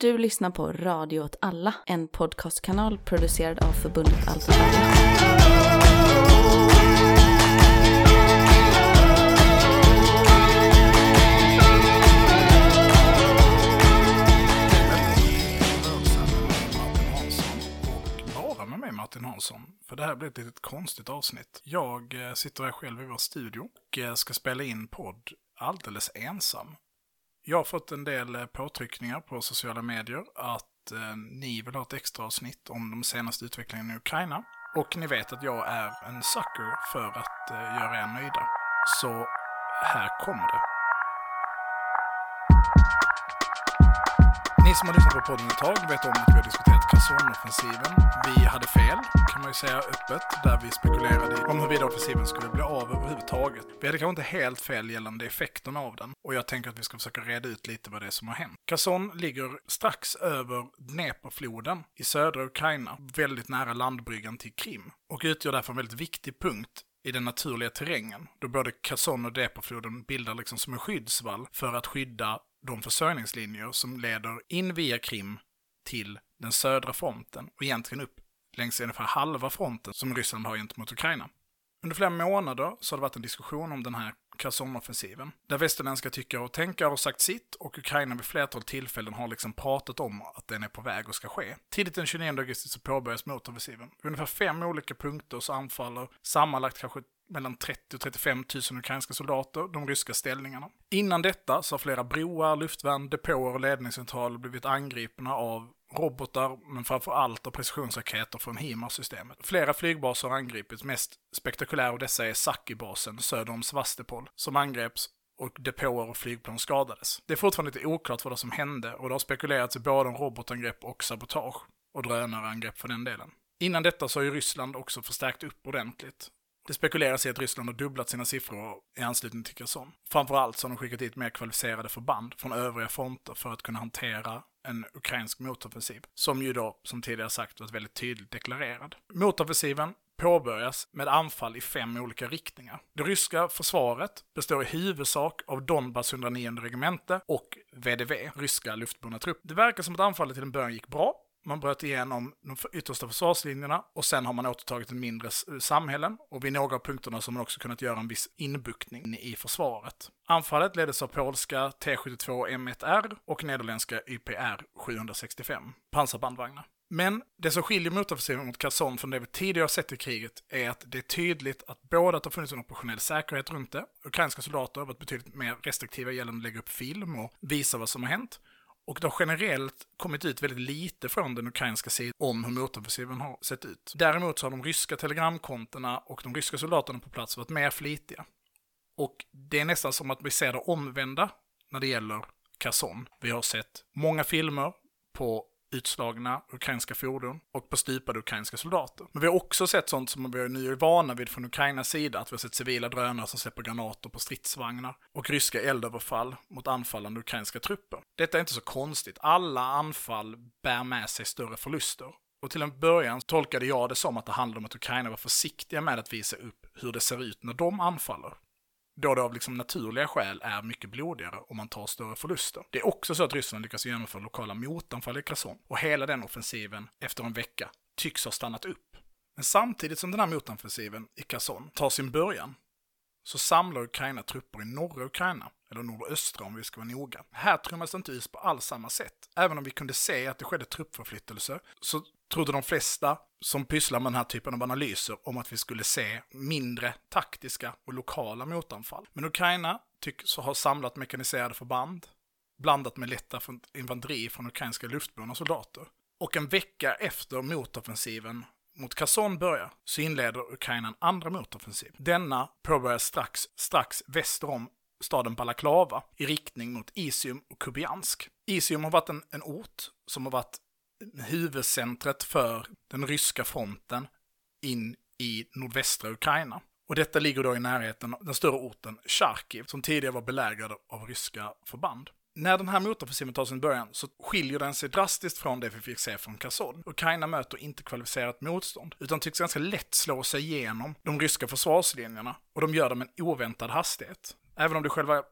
Du lyssnar på Radio åt alla, en podcastkanal producerad av förbundet Allt åt alla. Martin Hansson bara med mig Martin Hansson. För det här blir ett litet konstigt avsnitt. Jag eh, sitter här själv i vår studio och eh, ska spela in podd alldeles ensam. Jag har fått en del eh, påtryckningar på sociala medier att eh, ni vill ha ett extra avsnitt om de senaste utvecklingarna i Ukraina. Och ni vet att jag är en sucker för att eh, göra er nöjda. Så här kommer det. Som har lyssnat på podden ett tag vet om att vi har diskuterat Kherson-offensiven. Vi hade fel, kan man ju säga öppet, där vi spekulerade i om huruvida offensiven skulle bli av överhuvudtaget. Vi hade kanske inte helt fel gällande effekterna av den, och jag tänker att vi ska försöka reda ut lite vad det är som har hänt. Kherson ligger strax över Dneperfloden i södra Ukraina, väldigt nära landbryggan till Krim, och utgör därför en väldigt viktig punkt i den naturliga terrängen, då både Kherson och Dneperfloden bildar liksom som en skyddsvall för att skydda de försörjningslinjer som leder in via Krim till den södra fronten och egentligen upp längs ungefär halva fronten som Ryssland har gentemot Ukraina. Under flera månader så har det varit en diskussion om den här Kherson-offensiven, där västerländska tyckare och tänkare har sagt sitt och Ukraina vid flertal tillfällen har liksom pratat om att den är på väg och ska ske. Tidigt den 29 augusti så påbörjas motoffensiven. Ungefär fem olika punkter så anfaller sammanlagt kanske mellan 30 och 35 000 ukrainska soldater de ryska ställningarna. Innan detta så har flera broar, luftvärn, depåer och ledningscentraler blivit angripna av robotar, men framför allt av precisionsraketer från HIMARS-systemet. Flera flygbaser har angripits, mest spektakulär av dessa är Saki-basen söder om Svastepol, som angreps och depåer och flygplan skadades. Det är fortfarande lite oklart vad det som hände och det har spekulerats i både om robotangrepp och sabotage, och drönarangrepp för den delen. Innan detta så har ju Ryssland också förstärkt upp ordentligt. Det spekuleras i att Ryssland har dubblat sina siffror i anslutning till Kherson. Framförallt så har de skickat dit mer kvalificerade förband från övriga fronter för att kunna hantera en ukrainsk motoffensiv, som ju då, som tidigare sagt, varit väldigt tydligt deklarerad. Motoffensiven påbörjas med anfall i fem olika riktningar. Det ryska försvaret består i huvudsak av Donbas 109 regemente och VDV, ryska luftburna trupp. Det verkar som att anfallet till en början gick bra, man bröt igenom de yttersta försvarslinjerna och sen har man återtagit en mindre samhällen och vid några av punkterna så har man också kunnat göra en viss inbuktning i försvaret. Anfallet leddes av polska T72 M1R och nederländska YPR 765 pansarbandvagnar. Men det som skiljer motoffensiven mot Kherson från det vi tidigare sett i kriget är att det är tydligt att både att det har funnits en operationell säkerhet runt det, ukrainska soldater har varit betydligt mer restriktiva gällande att lägga upp film och visa vad som har hänt, och det har generellt kommit ut väldigt lite från den ukrainska sidan om hur motoffensiven har sett ut. Däremot så har de ryska telegramkontona och de ryska soldaterna på plats varit mer flitiga. Och det är nästan som att vi ser det omvända när det gäller Kherson. Vi har sett många filmer på utslagna ukrainska fordon och på stupade ukrainska soldater. Men vi har också sett sånt som vi nu är vana vid från Ukrainas sida, att vi har sett civila drönare som släpper granater på stridsvagnar och ryska eldöverfall mot anfallande ukrainska trupper. Detta är inte så konstigt. Alla anfall bär med sig större förluster. Och till en början tolkade jag det som att det handlade om att Ukraina var försiktiga med att visa upp hur det ser ut när de anfaller då det av liksom naturliga skäl är mycket blodigare om man tar större förluster. Det är också så att Ryssland lyckas genomföra lokala motanfall i Kherson och hela den offensiven efter en vecka tycks ha stannat upp. Men samtidigt som den här motoffensiven i Kherson tar sin början så samlar Ukraina trupper i norra Ukraina, eller nordöstra om vi ska vara noga. Här trummas det inte ut på alls samma sätt. Även om vi kunde se att det skedde truppförflyttelser så trodde de flesta som pysslar med den här typen av analyser om att vi skulle se mindre taktiska och lokala motanfall. Men Ukraina tycks ha samlat mekaniserade förband, blandat med lätta infanteri från ukrainska luftburna soldater. Och en vecka efter motoffensiven mot Kherson börjar så inleder Ukraina en andra motoffensiv. Denna påbörjas strax, strax väster om staden Balaklava i riktning mot Isium och Kubiansk. Isium har varit en, en ort som har varit huvudcentret för den ryska fronten in i nordvästra Ukraina. Och detta ligger då i närheten av den större orten Charkiv, som tidigare var belägrad av ryska förband. När den här motoffensiven tar sin början så skiljer den sig drastiskt från det vi fick se från Kherson. Ukraina möter inte kvalificerat motstånd, utan tycks ganska lätt slå sig igenom de ryska försvarslinjerna, och de gör det med en oväntad hastighet. Även om det själva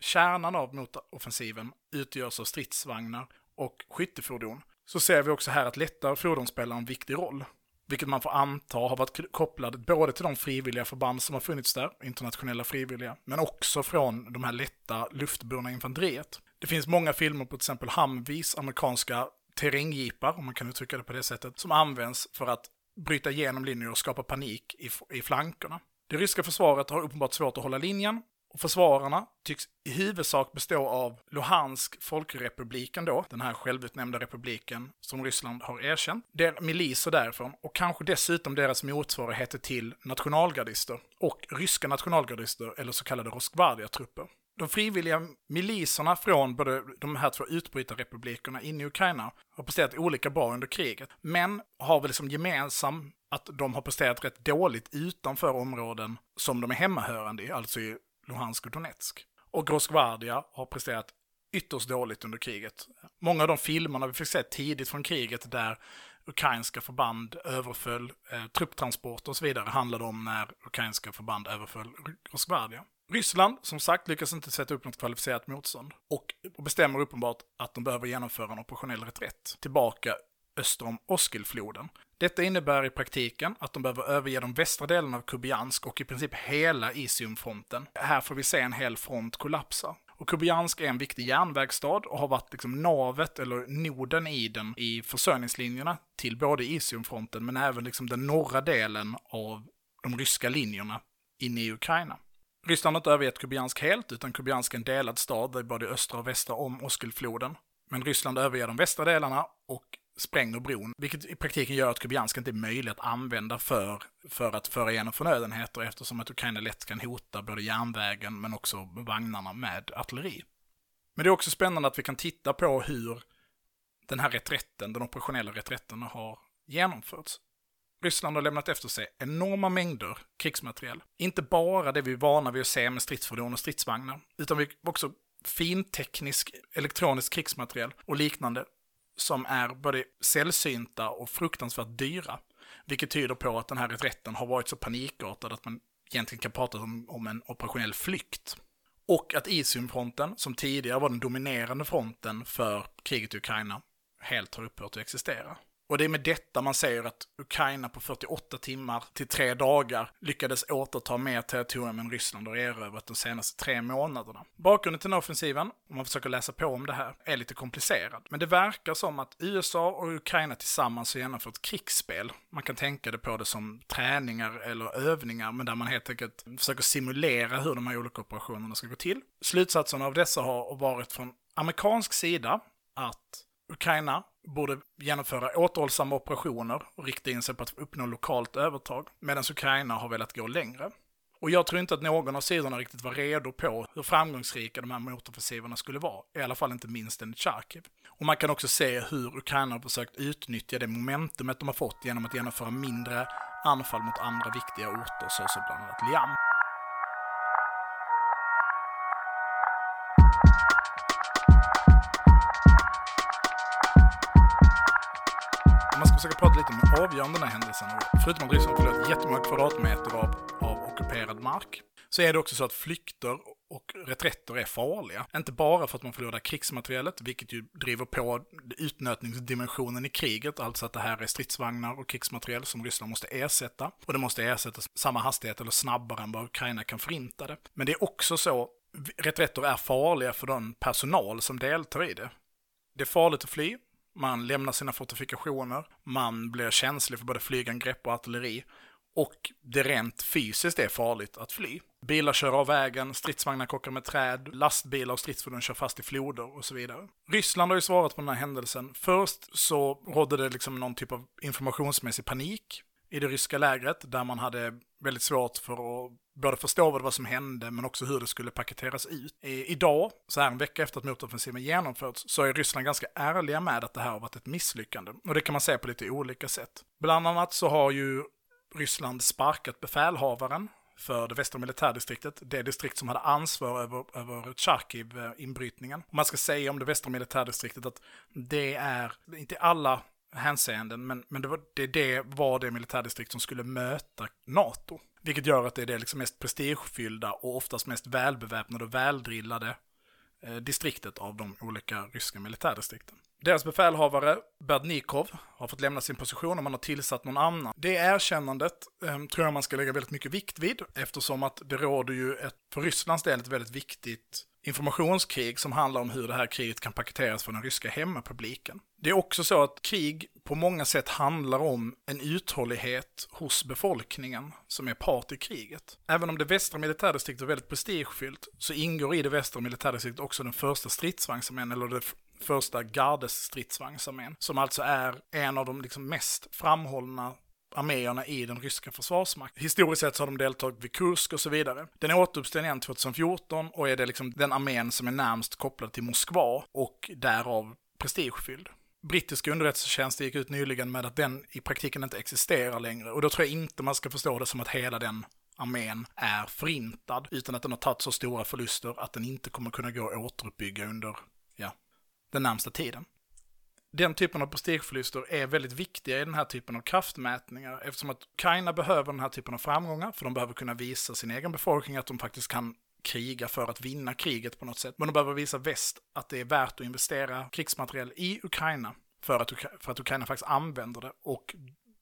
kärnan av motoffensiven utgörs av stridsvagnar och skyttefordon, så ser vi också här att lättare fordon spelar en viktig roll. Vilket man får anta har varit kopplad både till de frivilliga förband som har funnits där, internationella frivilliga, men också från de här lätta luftburna infanteriet. Det finns många filmer på till exempel Humvees, amerikanska terrängjeepar, om man kan uttrycka det på det sättet, som används för att bryta igenom linjer och skapa panik i, i flankerna. Det ryska försvaret har uppenbart svårt att hålla linjen och försvararna tycks i huvudsak bestå av Luhansk folkrepubliken då, den här självutnämnda republiken som Ryssland har erkänt. deras miliser därifrån och kanske dessutom deras motsvarigheter till nationalgardister och ryska nationalgardister eller så kallade Roskvardia-trupper. De frivilliga miliserna från både de här två utbrytarrepublikerna inne i Ukraina har presterat olika bra under kriget, men har väl liksom gemensam att de har presterat rätt dåligt utanför områden som de är hemmahörande i, alltså i Luhansk och Donetsk. Och Groskvardia har presterat ytterst dåligt under kriget. Många av de filmerna vi fick se tidigt från kriget där ukrainska förband överföll eh, trupptransporter och så vidare handlade om när ukrainska förband överföll Groskvardia. Ryssland, som sagt, lyckas inte sätta upp något kvalificerat motstånd och bestämmer uppenbart att de behöver genomföra en operationell reträtt tillbaka öster om Oskilfloden. Detta innebär i praktiken att de behöver överge de västra delarna av Kubiansk och i princip hela Isiumfronten. Här får vi se en hel front kollapsa. Och Kubiansk är en viktig järnvägsstad och har varit liksom navet, eller noden i den, i försörjningslinjerna till både Isiumfronten men även liksom den norra delen av de ryska linjerna inne i Ukraina. Ryssland har inte övergett Kubiansk helt, utan Kubiansk är en delad stad i både östra och västra om Oskilfloden. Men Ryssland överger de västra delarna och spränger bron, vilket i praktiken gör att Kubiansk inte är möjlig att använda för, för att föra igenom förnödenheter eftersom att Ukraina lätt kan hota både järnvägen men också vagnarna med artilleri. Men det är också spännande att vi kan titta på hur den här reträtten, den operationella reträtten, har genomförts. Ryssland har lämnat efter sig enorma mängder krigsmateriel. Inte bara det vi är vana vid att se med stridsfordon och stridsvagnar, utan också finteknisk elektronisk krigsmateriel och liknande som är både sällsynta och fruktansvärt dyra. Vilket tyder på att den här reträtten har varit så panikartad att man egentligen kan prata om, om en operationell flykt. Och att Isiumfronten, som tidigare var den dominerande fronten för kriget i Ukraina, helt har upphört att existera. Och det är med detta man säger att Ukraina på 48 timmar till tre dagar lyckades återta mer territorium än Ryssland har erövrat de senaste tre månaderna. Bakgrunden till den offensiven, om man försöker läsa på om det här, är lite komplicerad. Men det verkar som att USA och Ukraina tillsammans har genomfört krigsspel. Man kan tänka det på det som träningar eller övningar, men där man helt enkelt försöker simulera hur de här olika operationerna ska gå till. Slutsatsen av dessa har varit från amerikansk sida att Ukraina borde genomföra återhållsamma operationer och rikta in sig på att uppnå lokalt övertag, medan Ukraina har velat gå längre. Och jag tror inte att någon av sidorna riktigt var redo på hur framgångsrika de här motoffensiverna skulle vara, i alla fall inte minst den i Charkiv. Och man kan också se hur Ukraina har försökt utnyttja det momentumet de har fått genom att genomföra mindre anfall mot andra viktiga orter, såsom bland annat Liam. Försöka avgörande den här händelsen Förutom att Ryssland förlorat jättemånga kvadratmeter av, av ockuperad mark, så är det också så att flykter och reträtter är farliga. Inte bara för att man förlorar krigsmaterialet, vilket ju driver på utnötningsdimensionen i kriget, alltså att det här är stridsvagnar och krigsmateriel som Ryssland måste ersätta. Och det måste ersättas samma hastighet eller snabbare än vad Ukraina kan förinta det. Men det är också så, reträtter är farliga för den personal som deltar i det. Det är farligt att fly, man lämnar sina fortifikationer, man blir känslig för både flygangrepp och artilleri. Och det rent fysiskt är farligt att fly. Bilar kör av vägen, stridsvagnar krockar med träd, lastbilar och stridsfordon kör fast i floder och så vidare. Ryssland har ju svarat på den här händelsen. Först så rådde det liksom någon typ av informationsmässig panik i det ryska lägret där man hade väldigt svårt för att både förstå vad det var som hände men också hur det skulle paketeras ut. Idag, så här en vecka efter att motoffensiven genomförts, så är Ryssland ganska ärliga med att det här har varit ett misslyckande. Och det kan man se på lite olika sätt. Bland annat så har ju Ryssland sparkat befälhavaren för det västra militärdistriktet, det distrikt som hade ansvar över, över Charkiv-inbrytningen. Eh, man ska säga om det västra militärdistriktet att det är, inte alla hänseenden, men, men det, var, det, det var det militärdistrikt som skulle möta NATO. Vilket gör att det är det liksom mest prestigefyllda och oftast mest välbeväpnade och väldrillade eh, distriktet av de olika ryska militärdistrikten. Deras befälhavare, Berdnikov, har fått lämna sin position och man har tillsatt någon annan. Det erkännandet eh, tror jag man ska lägga väldigt mycket vikt vid eftersom att det råder ju ett, för Rysslands del ett väldigt viktigt informationskrig som handlar om hur det här kriget kan paketeras för den ryska hemmapubliken. Det är också så att krig på många sätt handlar om en uthållighet hos befolkningen som är part i kriget. Även om det västra militärdistriktet är väldigt prestigefyllt så ingår i det västra militärdistriktet också den första stridsvagnsarmén, eller det första gardesstridsvagnsarmén, som alltså är en av de liksom mest framhållna arméerna i den ryska försvarsmakten. Historiskt sett så har de deltagit vid Kursk och så vidare. Den är återuppställd igen 2014 och är det liksom den armén som är närmst kopplad till Moskva och därav prestigefylld. Brittiska underrättelsetjänster gick ut nyligen med att den i praktiken inte existerar längre och då tror jag inte man ska förstå det som att hela den armén är förintad, utan att den har tagit så stora förluster att den inte kommer kunna gå att återuppbygga under, ja, den närmsta tiden den typen av prestigeförluster är väldigt viktiga i den här typen av kraftmätningar eftersom att Ukraina behöver den här typen av framgångar för de behöver kunna visa sin egen befolkning att de faktiskt kan kriga för att vinna kriget på något sätt. Men de behöver visa väst att det är värt att investera krigsmateriel i Ukraina för att, för att Ukraina faktiskt använder det. Och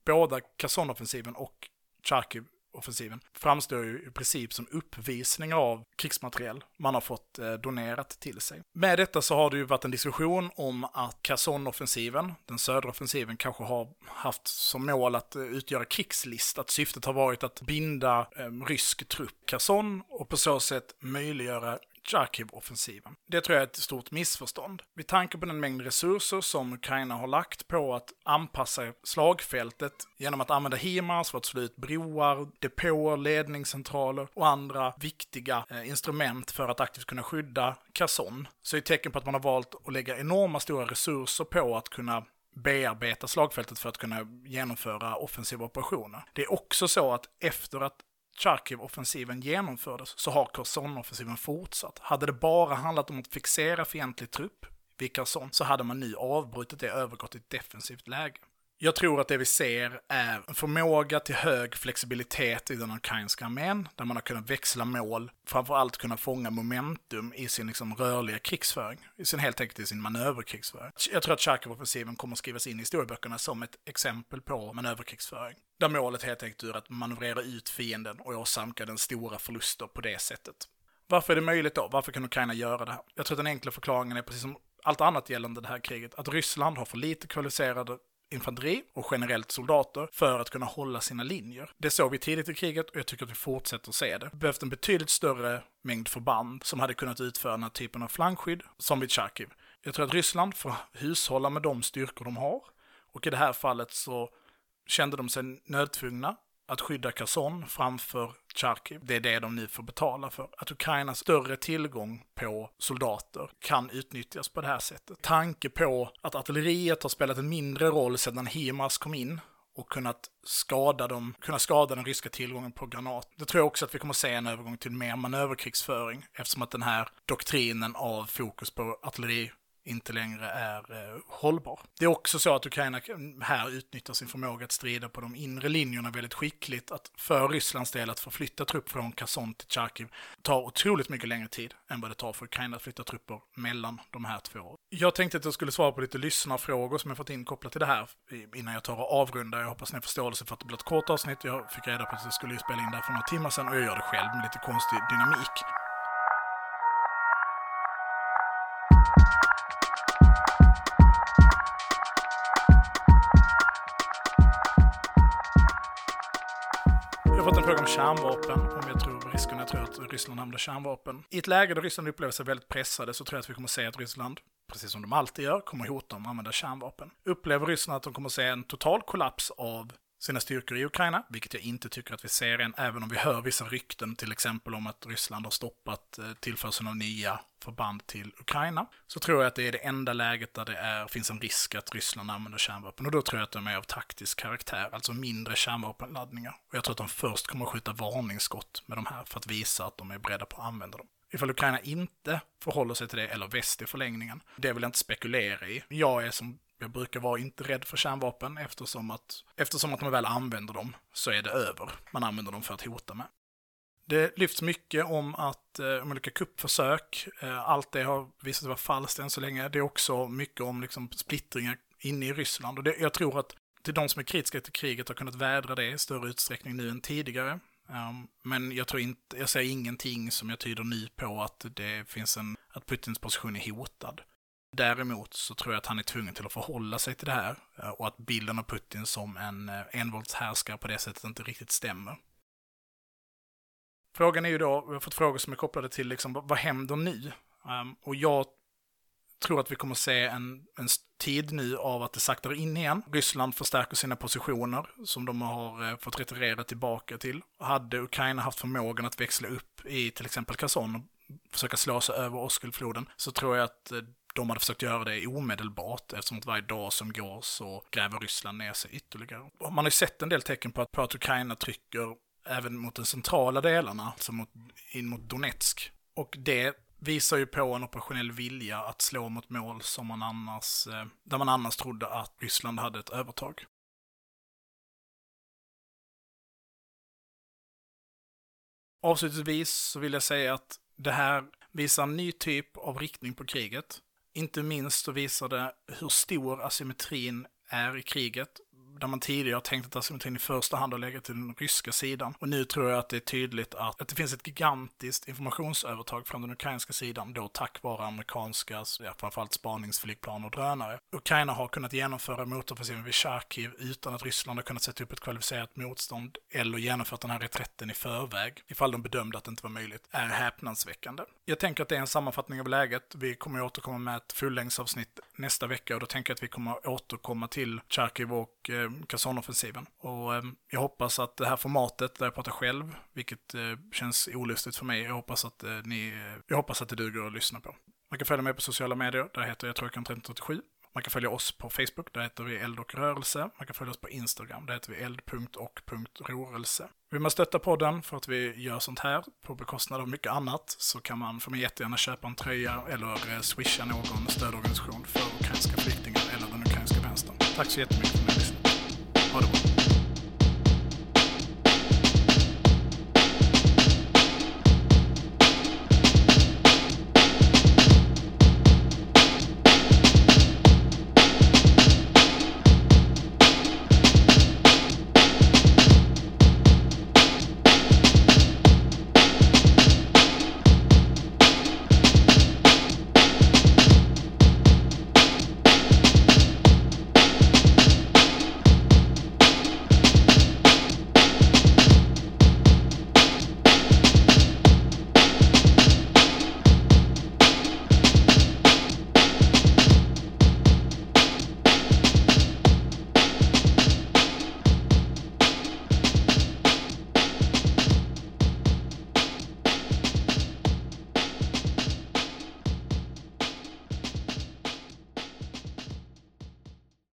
båda Kherson-offensiven och Charkiv offensiven framstår ju i princip som uppvisningar av krigsmateriel man har fått eh, donerat till sig. Med detta så har det ju varit en diskussion om att Kherson-offensiven, den södra offensiven, kanske har haft som mål att eh, utgöra krigslist, att syftet har varit att binda eh, rysk trupp Kherson och på så sätt möjliggöra Charkiv-offensiven. Det tror jag är ett stort missförstånd. Med tanke på den mängd resurser som Ukraina har lagt på att anpassa slagfältet genom att använda HIMARS för att slå ut broar, depåer, ledningscentraler och andra viktiga eh, instrument för att aktivt kunna skydda Kherson, så är det tecken på att man har valt att lägga enorma stora resurser på att kunna bearbeta slagfältet för att kunna genomföra offensiva operationer. Det är också så att efter att Charkiv-offensiven genomfördes så har Kherson-offensiven fortsatt. Hade det bara handlat om att fixera fientlig trupp vid Kherson så hade man nu avbrutit det och övergått i ett defensivt läge. Jag tror att det vi ser är en förmåga till hög flexibilitet i den ukrainska armén, där man har kunnat växla mål, framförallt kunna fånga momentum i sin liksom rörliga krigsföring, i sin helt enkelt i sin manöverkrigsföring. Jag tror att Charkov-offensiven kommer att skrivas in i historieböckerna som ett exempel på manöverkrigsföring, där målet helt enkelt är att manövrera ut fienden och åsamka den stora förluster på det sättet. Varför är det möjligt då? Varför kan Ukraina göra det här? Jag tror att den enkla förklaringen är precis som allt annat gällande det här kriget, att Ryssland har för lite kvalificerade infanteri och generellt soldater för att kunna hålla sina linjer. Det såg vi tidigt i kriget och jag tycker att vi fortsätter att se det. Behövt en betydligt större mängd förband som hade kunnat utföra den här typen av flankskydd som vid Charkiv. Jag tror att Ryssland får hushålla med de styrkor de har och i det här fallet så kände de sig nödtvungna att skydda Kherson framför Charkiv. Det är det de nu får betala för. Att Ukrainas större tillgång på soldater kan utnyttjas på det här sättet. Tanke på att artilleriet har spelat en mindre roll sedan HIMARS kom in och kunnat skada dem, kunna skada den ryska tillgången på granat. Det tror jag också att vi kommer att se en övergång till mer manöverkrigsföring eftersom att den här doktrinen av fokus på artilleri inte längre är eh, hållbar. Det är också så att Ukraina här utnyttjar sin förmåga att strida på de inre linjerna väldigt skickligt. Att för Rysslands del att förflytta trupp från Kherson till Charkiv tar otroligt mycket längre tid än vad det tar för Ukraina att flytta trupper mellan de här två. Jag tänkte att jag skulle svara på lite lyssnarfrågor som jag fått in kopplat till det här innan jag tar och avrundar. Jag hoppas ni har förståelse för att det blir ett kort avsnitt. Jag fick reda på att jag skulle spela in det här för några timmar sedan och jag gör det själv med lite konstig dynamik. Kärnvapen, om jag tror risken jag tror att Ryssland använder kärnvapen. I ett läge där Ryssland upplever sig väldigt pressade så tror jag att vi kommer att se att Ryssland, precis som de alltid gör, kommer att hota om att använda kärnvapen. Upplever Ryssland att de kommer att se en total kollaps av sina styrkor i Ukraina, vilket jag inte tycker att vi ser än, även om vi hör vissa rykten, till exempel om att Ryssland har stoppat eh, tillförseln av nya förband till Ukraina, så tror jag att det är det enda läget där det är, finns en risk att Ryssland använder kärnvapen. Och då tror jag att de är av taktisk karaktär, alltså mindre kärnvapenladdningar. Och jag tror att de först kommer att skjuta varningsskott med de här för att visa att de är beredda på att använda dem. Ifall Ukraina inte förhåller sig till det, eller väst i förlängningen, det vill jag inte spekulera i. Jag är som jag brukar vara inte rädd för kärnvapen eftersom att, eftersom att man väl använder dem så är det över. Man använder dem för att hota med. Det lyfts mycket om att eh, om olika kuppförsök, eh, allt det har visat sig vara falskt än så länge. Det är också mycket om liksom, splittringar inne i Ryssland. Och det, jag tror att till de som är kritiska till kriget har kunnat vädra det i större utsträckning nu än tidigare. Um, men jag tror inte, jag ser ingenting som jag tyder nu på att det finns en, att Putins position är hotad. Däremot så tror jag att han är tvungen till att förhålla sig till det här eh, och att bilden av Putin som en eh, envåldshärskare på det sättet inte riktigt stämmer. Frågan är ju då, vi har fått frågor som är kopplade till liksom, vad händer nu? Um, och jag tror att vi kommer se en, en tid nu av att det saktar in igen. Ryssland förstärker sina positioner som de har eh, fått retirera tillbaka till. Hade Ukraina haft förmågan att växla upp i till exempel Kherson och försöka slå sig över Oskulfloden så tror jag att eh, de hade försökt göra det omedelbart eftersom att varje dag som går så gräver Ryssland ner sig ytterligare. Man har ju sett en del tecken på att, på att Ukraina trycker även mot de centrala delarna, alltså mot, in mot Donetsk. Och det visar ju på en operationell vilja att slå mot mål som man annars, eh, där man annars trodde att Ryssland hade ett övertag. Avslutningsvis så vill jag säga att det här visar en ny typ av riktning på kriget. Inte minst så visar det hur stor asymmetrin är i kriget där man tidigare tänkt att asymmetrin i första hand har legat till den ryska sidan. Och nu tror jag att det är tydligt att, att det finns ett gigantiskt informationsövertag från den ukrainska sidan, då tack vare amerikanska, ja, framförallt spaningsflygplan och drönare. Ukraina har kunnat genomföra motoffensiven vid Charkiv utan att Ryssland har kunnat sätta upp ett kvalificerat motstånd eller genomfört den här reträtten i förväg, ifall de bedömde att det inte var möjligt, är häpnadsväckande. Jag tänker att det är en sammanfattning av läget. Vi kommer återkomma med ett fullängdsavsnitt nästa vecka och då tänker jag att vi kommer återkomma till Charkiv och eh, eh, Kherson-offensiven. Och eh, jag hoppas att det här formatet där jag pratar själv, vilket eh, känns olustigt för mig, jag hoppas att eh, ni, jag hoppas att det duger att lyssna på. Man kan följa mig på sociala medier, där heter jag Trojkan1337. Man kan följa oss på Facebook, där heter vi Eld och rörelse. Man kan följa oss på Instagram, där heter vi eld.och.rörelse. Vill man stötta podden för att vi gör sånt här på bekostnad av mycket annat så kan man, för mig jättegärna köpa en tröja eller swisha någon stödorganisation för ukrainska flyktingar eller den ukrainska vänstern. Tack så jättemycket ホル